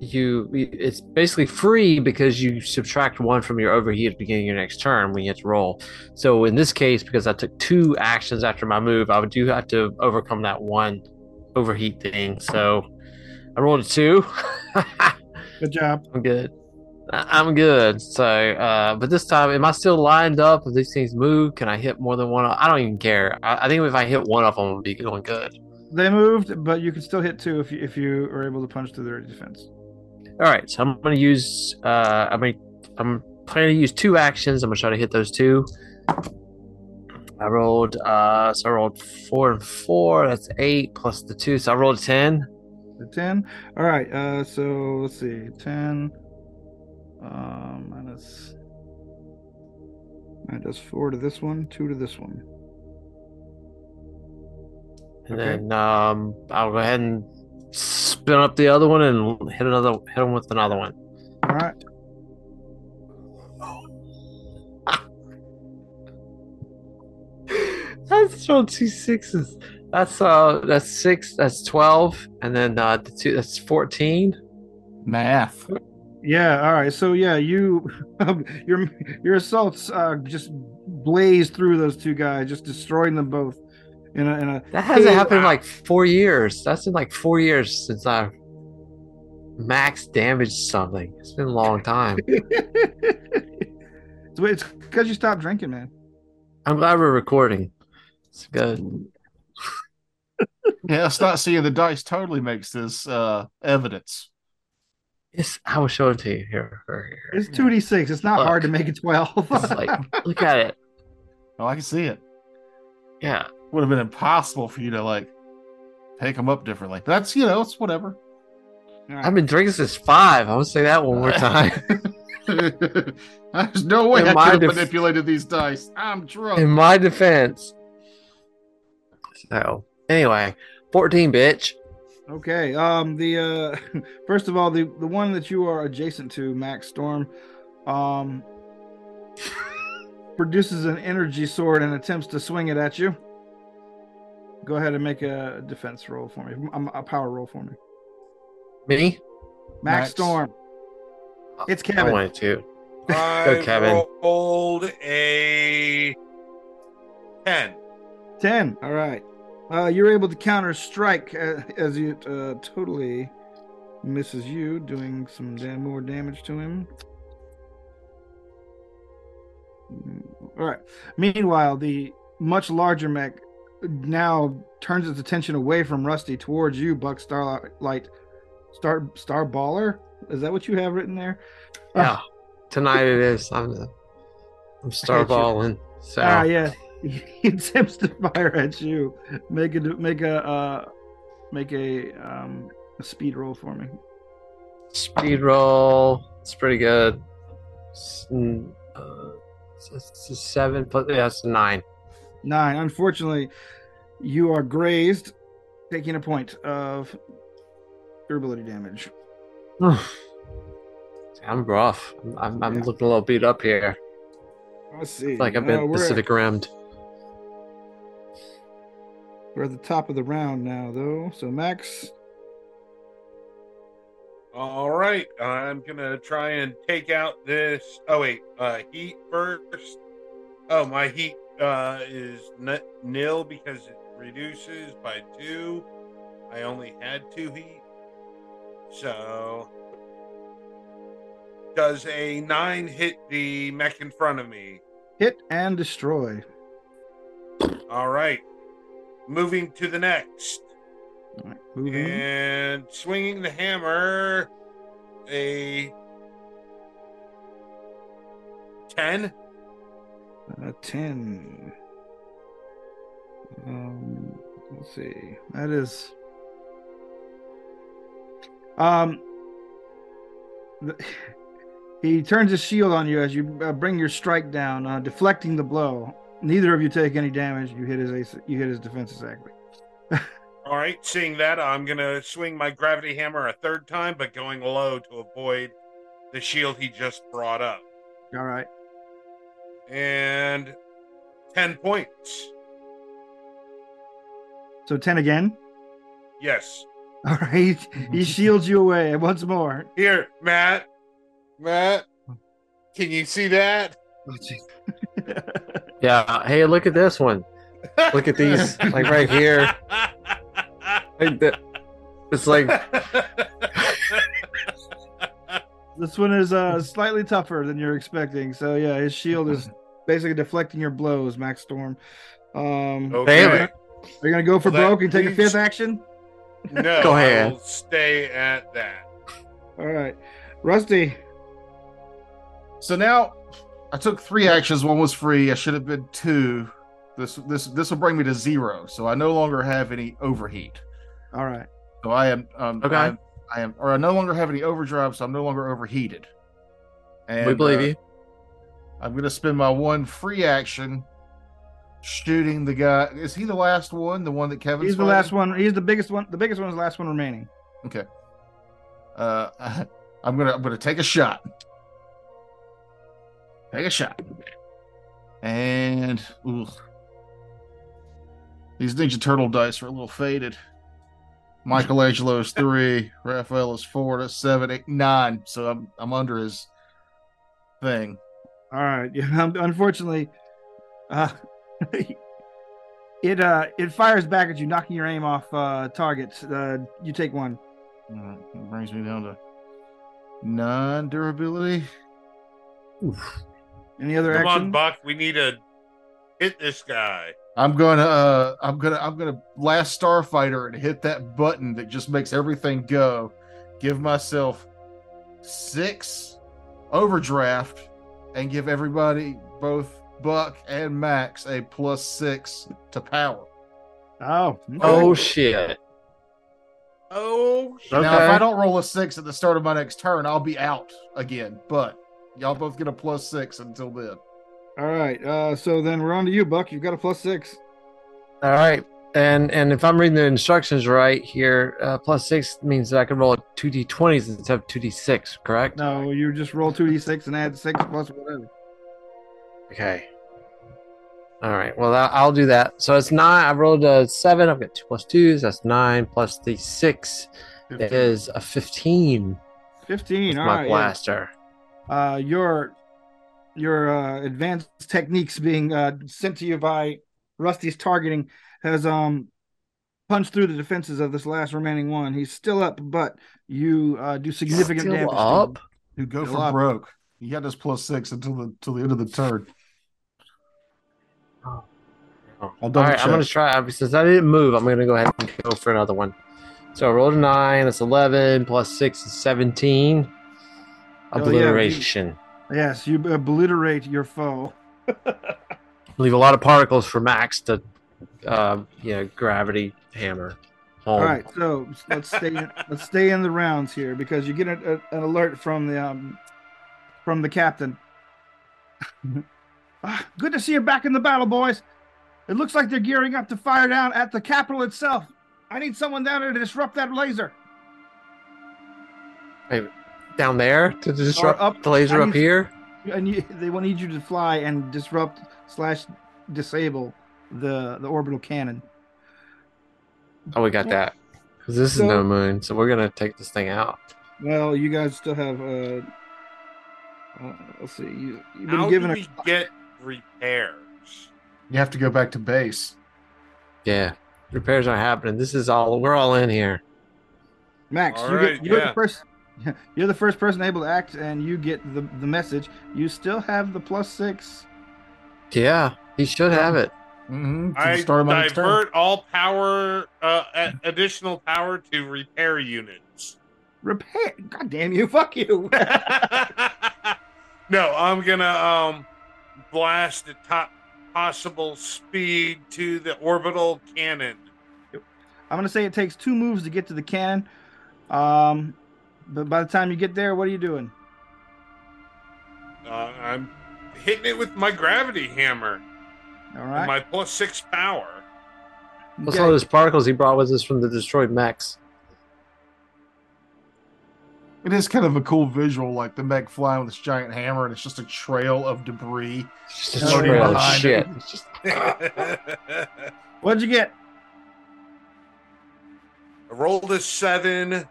you it's basically free because you subtract one from your overheat at the beginning of your next turn when you hit to roll. So in this case, because I took two actions after my move, I would do have to overcome that one overheat thing. So I rolled a two. Good job. I'm good. I'm good. So, uh, but this time, am I still lined up? If these things move, can I hit more than one? I don't even care. I, I think if I hit one of them, I'll be going good. They moved, but you can still hit two if you if you are able to punch through their defense. All right, so I'm going to use. Uh, I'm gonna, I'm planning to use two actions. I'm going to try to hit those two. I rolled. Uh, so I rolled four and four. That's eight plus the two. So I rolled a ten. The ten. All right. Uh, so let's see. Ten. Um, minus. That does four to this one, two to this one. And Okay. then um, I'll go ahead and spin up the other one and hit another. Hit him with another one. All right. That's just two sixes. That's uh, that's six. That's twelve, and then uh, the two. That's fourteen. Math. Yeah. All right. So yeah, you your your assaults uh, just blaze through those two guys, just destroying them both. In a, in a That hasn't Hey, happened in like four years. That's been like four years since I max damaged something. It's been a long time. so it's because you stopped drinking, man. I'm glad we're recording. It's good. Yeah, us not seeing the dice totally makes this uh evidence. Yes, I will show it to you here. here, here. It's two d six. It's not Look. hard to make it twelve. Like, look at it. Oh, I can see it. Yeah. Would have been impossible for you to like take them up differently. That's you know, it's whatever. All right. I've been drinking since five. I will say that one more time. There's no way In I could have def- manipulated these dice. I'm drunk. In my defense. So anyway, 14 bitch. Okay. Um. The uh. First of all, the the one that you are adjacent to, Max Storm, um, produces an energy sword and attempts to swing it at you. Go ahead and make a defense roll for me. Um, A power roll for me. Me? Max, Max. Storm. It's Kevin. I Kevin. wanted to. I Kevin. rolled a ten. 10 all right uh you're able to counter strike uh, as it uh totally misses you doing some damn more damage to him Mm, all right meanwhile the much larger mech now turns its attention away from rusty towards you buck starlight star star baller is that what you have written there Yeah. Tonight it is. I'm I'm starballing. So ah yeah he attempts to fire at you make a make a uh make a um a speed roll for me speed roll. It's pretty good. Mm, uh, it's- it's a seven plus yeah, it's a nine. nine unfortunately you are grazed taking a point of durability damage I'm rough. I'm, I'm, Yeah. looking a little beat up here. let's see Like I've Uh, been we're, Pacific Rimmed. We're at the top of the round now though so max All right, I'm gonna try and take out this. Oh wait, uh, heat first. Oh, my heat uh, is n- nil because it reduces by two. I only had two heat, so does a nine hit the mech in front of me? hit and destroy All right, moving to the next. Right, moving And swinging the hammer, a 10. A 10. Um, let's see. That is. Um, the, he turns his shield on you as you uh, bring your strike down, uh, deflecting the blow. Neither of you take any damage. You hit his ace, you hit his defense exactly. All right, seeing that, I'm going to swing my gravity hammer a third time, but going low to avoid the shield he just brought up. All right. And 10 points. So 10 again. Yes. All right. He shields you away once more. Here, Matt. Matt, can you see that? Oh, Yeah. Hey, look at this one. Look at these, like right here. Like the- It's like This one is uh slightly tougher than you're expecting. So yeah, his shield is basically deflecting your blows, Max Storm. Um Okay. Damn are you gonna go for Well, broke and take a fifth action? No, Go I ahead. will stay at that. All right. Rusty. So now I took three actions. One was free. I should have been two. This this this will bring me to zero. So I no longer have any overheat. All right. So I am um Okay. I am, I am or I no longer have any overdrive, so I'm no longer overheated. And we believe uh, you. I'm gonna spend my one free action shooting the guy. Is he the last one? The one that Kevin's He's the last one. He's the biggest one. The biggest one is the last one remaining. Okay. Uh, I'm gonna I'm gonna take a shot. Take a shot. And ooh. These Ninja Turtle dice are a little faded. Michelangelo is three, Raphael is four, that's seven, eight, nine. So I'm I'm under his thing. All right. Yeah. Unfortunately, uh, it uh it fires back at you, knocking your aim off uh target. Uh, you take one. Alright, that brings me down to nine durability. Any other Come action? on, Buck. We need to hit this guy. I'm gonna uh I'm gonna I'm gonna last starfighter and hit that button that just makes everything go. Give myself six overdraft and give everybody both Buck and Max a plus six to power. Oh. okay. Oh shit. Oh, shit. Okay. Now if I don't roll a six at the start of my next turn, I'll be out again. But y'all both get a plus six until then. All right. Uh, so then we're on to you, Buck. You've got a plus six. All right. And and if I'm reading the instructions right here, uh, plus six means that I can roll two d20s instead of two d6, correct? No, you just roll two d six and add six plus whatever. Okay. All right. Well, I- I'll do that. So it's nine. I rolled a seven. I've got two plus twos. That's nine plus the six is a fifteen. Fifteen. All my right. yeah. Blaster. uh, your your uh, advanced techniques being uh, sent to you by Rusty's targeting has um punched through the defenses of this last remaining one. He's still up, but you uh, do significant Still damage. to him. up. You go Still for up. broke. He had his plus six until the till the end of the turn. Oh. I'll All double right, I'm gonna try. Since I didn't move, I'm gonna go ahead and go for another one. So I rolled a nine. That's eleven plus six is seventeen. Oh, yeah, Obliteration. Yes, you obliterate your foe. Leave a lot of particles for Max to, uh, you know, gravity hammer. Home. All right, so let's stay in, let's stay in the rounds here because you get a, a- an alert from the um, from the captain. ah, good to see you back in the battle, boys. It looks like they're gearing up to fire down at the capital itself. I need someone down there to disrupt that laser. Down there to disrupt up- the laser I up need- here. And you, they will need you to fly and disrupt slash disable the the orbital cannon. Oh, we got that. 'Cause this is no moon, so we're gonna take this thing out. Well, you guys still have. Uh, uh, let's see. You, you've been How given do a. we get repairs? You have to go back to base. Yeah, repairs aren't happening. This is all. We're all in here. Max, All you right, get, you're yeah. the first. You're the first person able to act, and you get the the message. You still have the plus six. Yeah, he should have it. Mm-hmm. I start my next turn. divert all power, uh, additional power to repair units. Repair. God damn you! Fuck you. no, I'm gonna um blast at top possible speed to the orbital cannon. I'm gonna say it takes two moves to get to the cannon. Um, but by the time you get there, what are you doing? Uh, I'm hitting it with my gravity hammer, All with my plus six power. What's Okay. all those particles he brought with us from the destroyed mechs? It is kind of a cool visual, like the mech flying with this giant hammer, and it's just a trail of debris. Just a trail of shit. it. Just What'd you get? I rolled a seven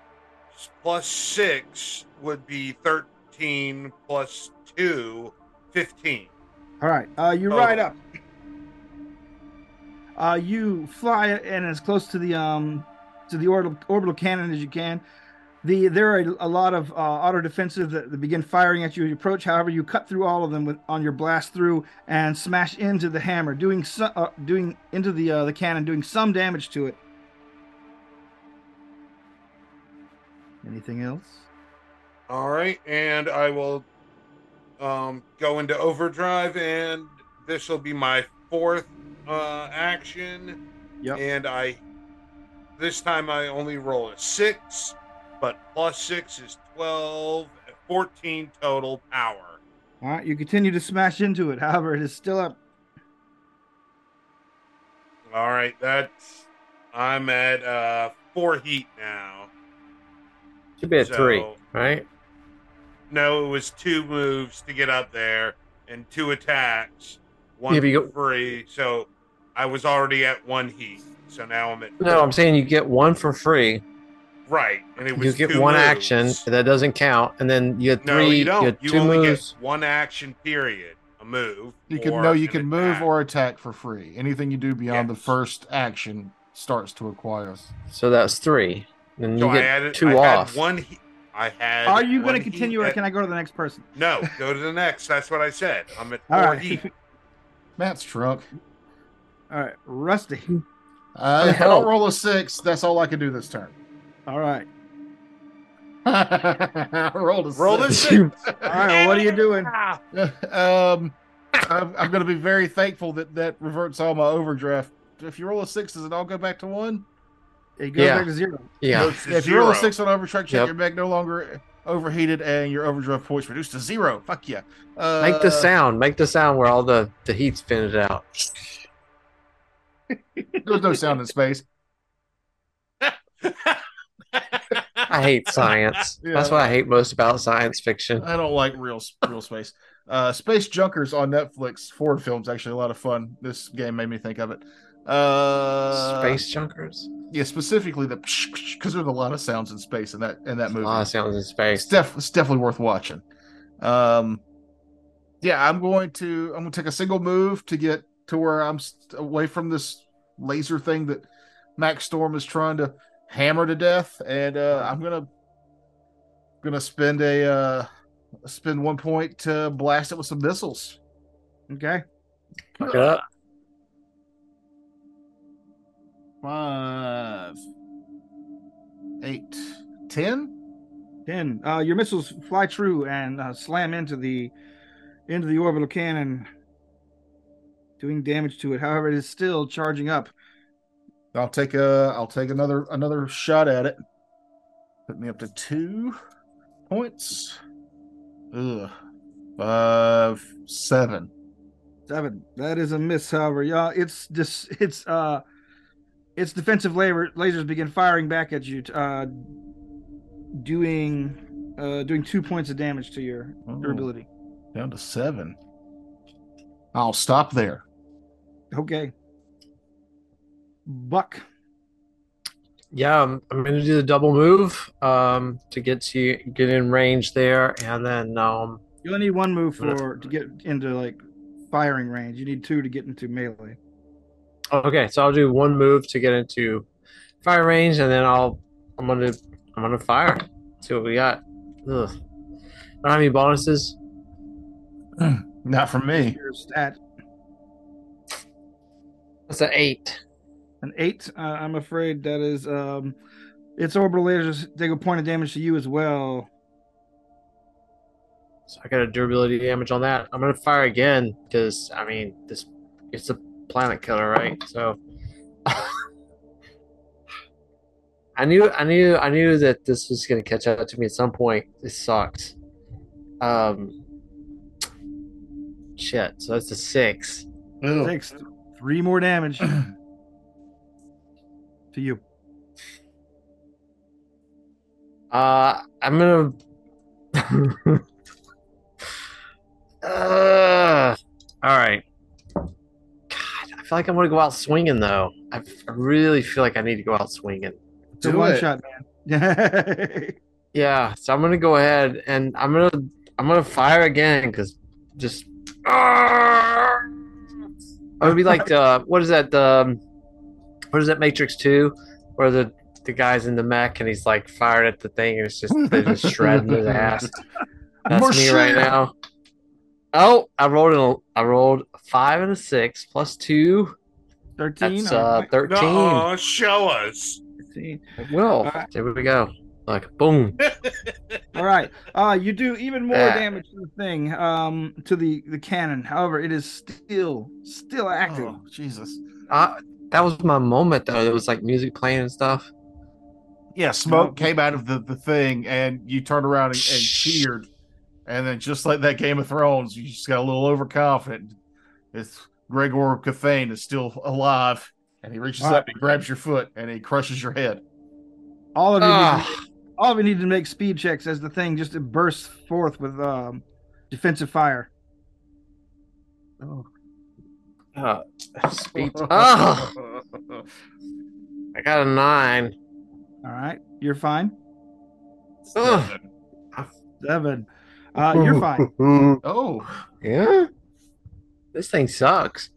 plus six would be 13 plus two, 15. All right. Uh, you ride up. Uh, you fly in as close to the um to the orbital orbital cannon as you can. The there are a, a lot of uh, auto defensive that, that begin firing at you as you approach. However, you cut through all of them with on your blast through and smash into the hammer, doing so, uh, doing into the uh, the cannon, doing some damage to it. Anything else? All right, and I will um, go into overdrive, and this will be my fourth uh, action. Yep. And I, this time I only roll a six, but plus six is 12, 14 total power. All right. You continue to smash into it. However, it is still up. All right, that's I'm at uh, four heat now. Should be at So- three, right? No, it was two moves to get up there and two attacks, one Yeah, but you for free. So I was already at one heat, so now I'm at No, I'm saying you get one for free. right, and it was You get two one moves. action that doesn't count, and then you get three. No, you don't. get You, only moves. get one action period, a move. You can or no, you an can move or attack for free. Anything you do beyond the first action starts to acquire. So that's three. And So you I get added two I off. Had one. I had. Are you going to continue, heat or at- can I go to the next person? No, go to the next. That's what I said. I'm at four right. heat. Matt's truck. All right, Rusty. Uh, if I hell? don't roll a six, that's all I can do this turn. All right. I rolled a Roll six. this shit. All right. What are you doing? um, I'm, I'm going to be very thankful that that reverts all my overdraft. If you roll a six, does it all go back to one? It goes Yeah. back to zero. yeah. Goes to if you roll a six on overdraft check, Yep. your mech no longer overheated and your overdrive points reduced to zero. Fuck yeah. Uh, Make the sound. Make the sound where all the the heat's finished out. There's no sound in space. I hate science. Yeah. That's what I hate most about science fiction. I don't like real real space. Uh, Space Junkers on Netflix. Ford films actually a lot of fun. This game made me think of it. Uh, Space junkers. Yeah, specifically the because there's a lot of sounds in space in that in that movie. A movie. lot of sounds in It's, space. def- it's definitely worth watching. Um, yeah, I'm going to I'm going to take a single move to get to where I'm st- away from this laser thing that Max Storm is trying to hammer to death, and uh, I'm gonna gonna spend a uh, spend one point to blast it with some missiles. Okay. Fuck it up. Five, eight, ten. Ten. Uh, your missiles fly true and uh, slam into the into the orbital cannon, doing damage to it. However, it is still charging up. I'll take a I'll take another another shot at it. Put me up to two points. Ugh. Five, seven. Seven. That is a miss. However, yeah, it's just it's uh, its defensive laser lasers begin firing back at you, uh, doing uh doing two points of damage to your Oh, durability. down to seven. I'll stop there. Okay. Buck. Yeah, I'm, I'm gonna do the double move um, to get to get in range there, and then um, You only need one move for to get into like firing range. You need two to get into melee. Okay, so I'll do one move to get into fire range, and then I'll I'm gonna I'm gonna fire. See what we got. Ugh. Don't have any bonuses. Not from me. Your stat That's an eight. an eight. Uh, I'm afraid that is um, its orbital lasers take a point of damage to you as well. So I got a durability damage on that. I'm gonna fire again because I mean this it's a planet killer, right? So I knew I knew I knew that this was gonna catch up to me at some point. This sucks. Um shit, so that's a six. Ugh. Six, three more damage to you. Uh I'm gonna uh, all right. God, I feel like I want to go out swinging though. I, I really feel like I need to go out swinging. It's a Do one it. shot, man. Yeah, so I'm gonna go ahead and I'm gonna I'm gonna fire again because just I would be like the what is that the um, what is that Matrix Two where the the guy's in the mech and he's like fired at the thing and it's just they're just shredding his ass. That's me right now. Oh, I rolled an I rolled a five and a six plus two. Thirteen. That's uh thirteen. No, show us. 13. Will All right. there we go. Like boom. All right. Uh, you do even more Yeah. damage to the thing, um, to the the cannon. However, it is still still active. Oh, Jesus. Uh, that was my moment though. It was like music playing and stuff. Yeah, smoke came out of the, the thing, and you turned around and, and cheered. And then, just like that Game of Thrones, you just got a little overconfident. It's Gregor Clegane is still alive, and he reaches All right. up, and grabs your foot, and he crushes your head. All of you, need to Ah, make, all of you need to make speed checks as the thing just bursts forth with um, defensive fire. Oh. Uh, speed. Oh, I got a nine. All right, you're fine. Ugh. Seven. Uh, you're fine. Oh, Yeah. This thing sucks.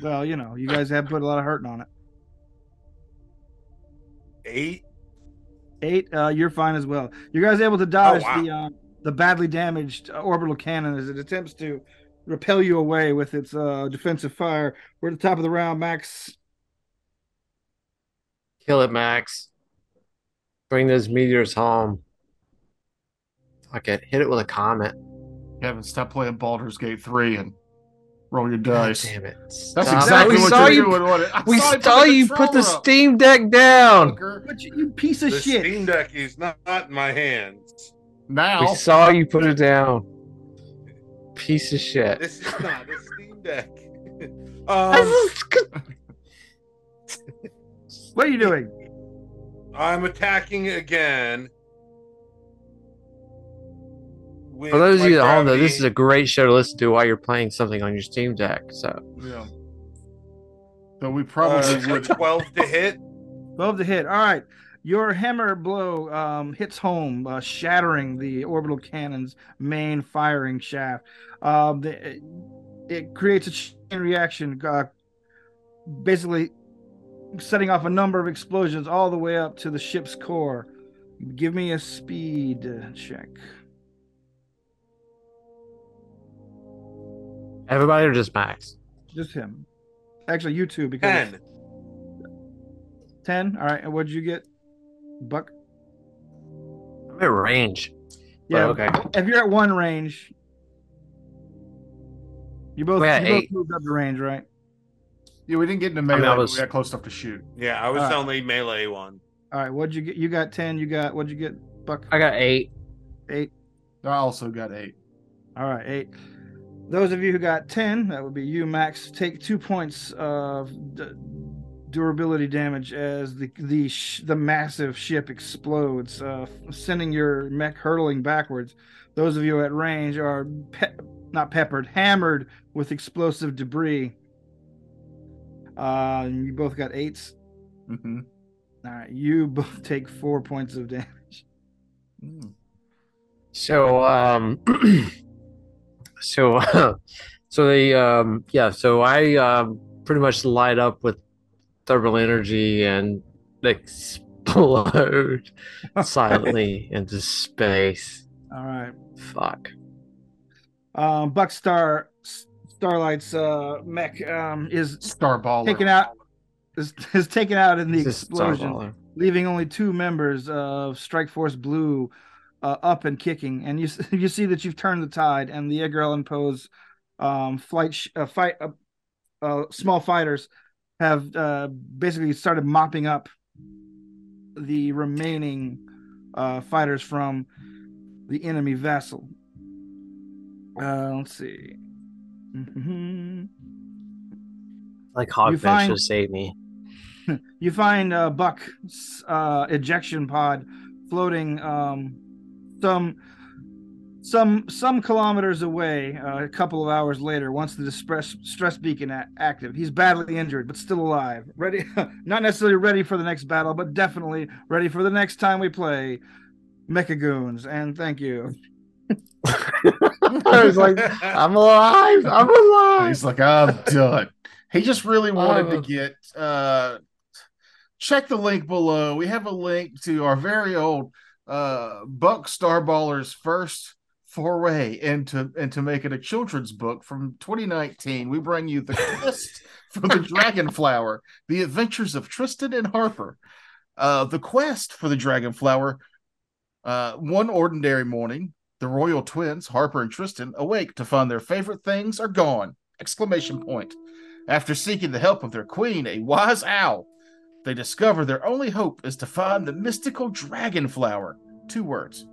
Well, you know, you guys have put a lot of hurting on it. Eight. Eight. Uh, you're fine as well. You guys able to dodge wow. the uh, the badly damaged uh, orbital cannon as it attempts to repel you away with its uh, defensive fire. We're at the top of the round, Max. Kill it, Max. Bring those meteors home. Fuck it. Hit it with a comet. Kevin, stop playing Baldur's Gate 3 and roll your God dice. damn it. That's exactly we what saw you're you. doing. What it, We saw you put the put the Steam Deck down. But you, you piece of The shit. Steam Deck is not, not in my hands. Now, We saw you put it down. Piece of shit. This is not a Steam Deck. um, What are you doing? I'm attacking again. With For those of you at home, though, this is a great show to listen to while you're playing something on your Steam Deck. So yeah. So we probably uh, would. 12 to hit. 12 to hit. All right. Your hammer blow um, hits home, uh, shattering the orbital cannon's main firing shaft. Um, the, it creates a chain reaction, uh, basically setting off a number of explosions all the way up to the ship's core. Give me a speed uh, check. Everybody or just Max? Just him. Actually, you two, because 10. 10. All right. And what'd you get? Buck? I'm at range. Yeah. But okay. If you're at one range, you both, you both moved up the range, right? Yeah, we didn't get into mean, I melee. but was- We got close enough to shoot. Yeah, I was Alright. only melee one. All right. What'd you get? You got 10. You got, what'd you get, Buck? I got eight. Eight. I also got eight. All right. Eight. Those of you who got 10, that would be you, Max, take two points of d- durability damage as the the sh- the massive ship explodes, uh, sending your mech hurtling backwards. Those of you at range are pe- not peppered, hammered with explosive debris. Uh, you both got eights. Mm-hmm. All right, you both take four points of damage. Mm. So um so so they um yeah, so I um pretty much light up with thermal energy and explode silently into space. All right. Fuck. Um, Buckstar Starlight's uh, mech um, is Star baller. taken out is, is taken out in the This explosion, leaving only two members of Strike Force Blue uh, up and kicking. And you you see that you've turned the tide, and the Edgar Allan Poe's um, flight sh- uh, fight uh, uh, small fighters have uh, basically started mopping up the remaining uh, fighters from the enemy vessel. Uh, let's see. Mhm. Like Hogfish find- save me. you find uh, Buck's uh, ejection pod floating um, some some some kilometers away. Uh, a couple of hours later, once the distress stress beacon a- active, he's badly injured but still alive. Ready, not necessarily ready for the next battle, but definitely ready for the next time we play Mecha Goons. And thank you. I was like, I'm alive. I'm alive. He's like, I'm done. He just really wanted Oh. to get. uh Check the link below. We have a link to our very old uh Buck Starballer's first foray into into making a children's book from 2019. We bring you the quest for the Dragon Flower, the adventures of Tristan and Harper. Uh the quest for the Dragon Flower. Uh one ordinary morning, the royal twins, Harper and Tristan, awake to find their favorite things are gone. Exclamation point. After seeking the help of their queen, a wise owl, they discover their only hope is to find the mystical dragon flower. Two words.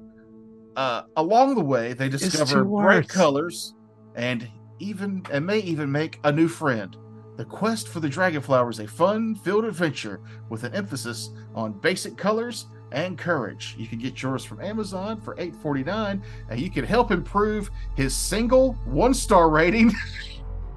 Uh, along the way, they discover bright colors and even and may even make a new friend. The quest for the dragon flower is a fun-filled adventure with an emphasis on basic colors and courage. You can get yours from Amazon for $8.49, and you can help improve his single one-star rating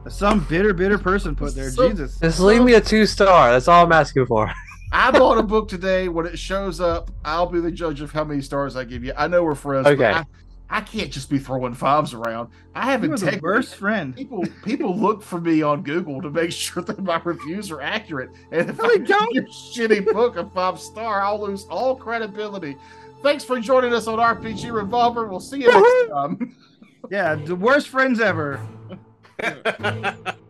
Some bitter, bitter person put there. So- Jesus. Just leave me a two star. That's all I'm asking for. I bought a book today. When it shows up, I'll be the judge of how many stars I give you. I know we're friends. but Okay. I, I can't just be throwing fives around. I have You are the integrity. worst friend. People people look for me on Google to make sure that my reviews are accurate. And if No, I they give don't. your shitty book a five star, I'll lose all credibility. Thanks for joining us on RPG Revolver. We'll see you next time. Yeah, the worst friends ever. Bye. Mm.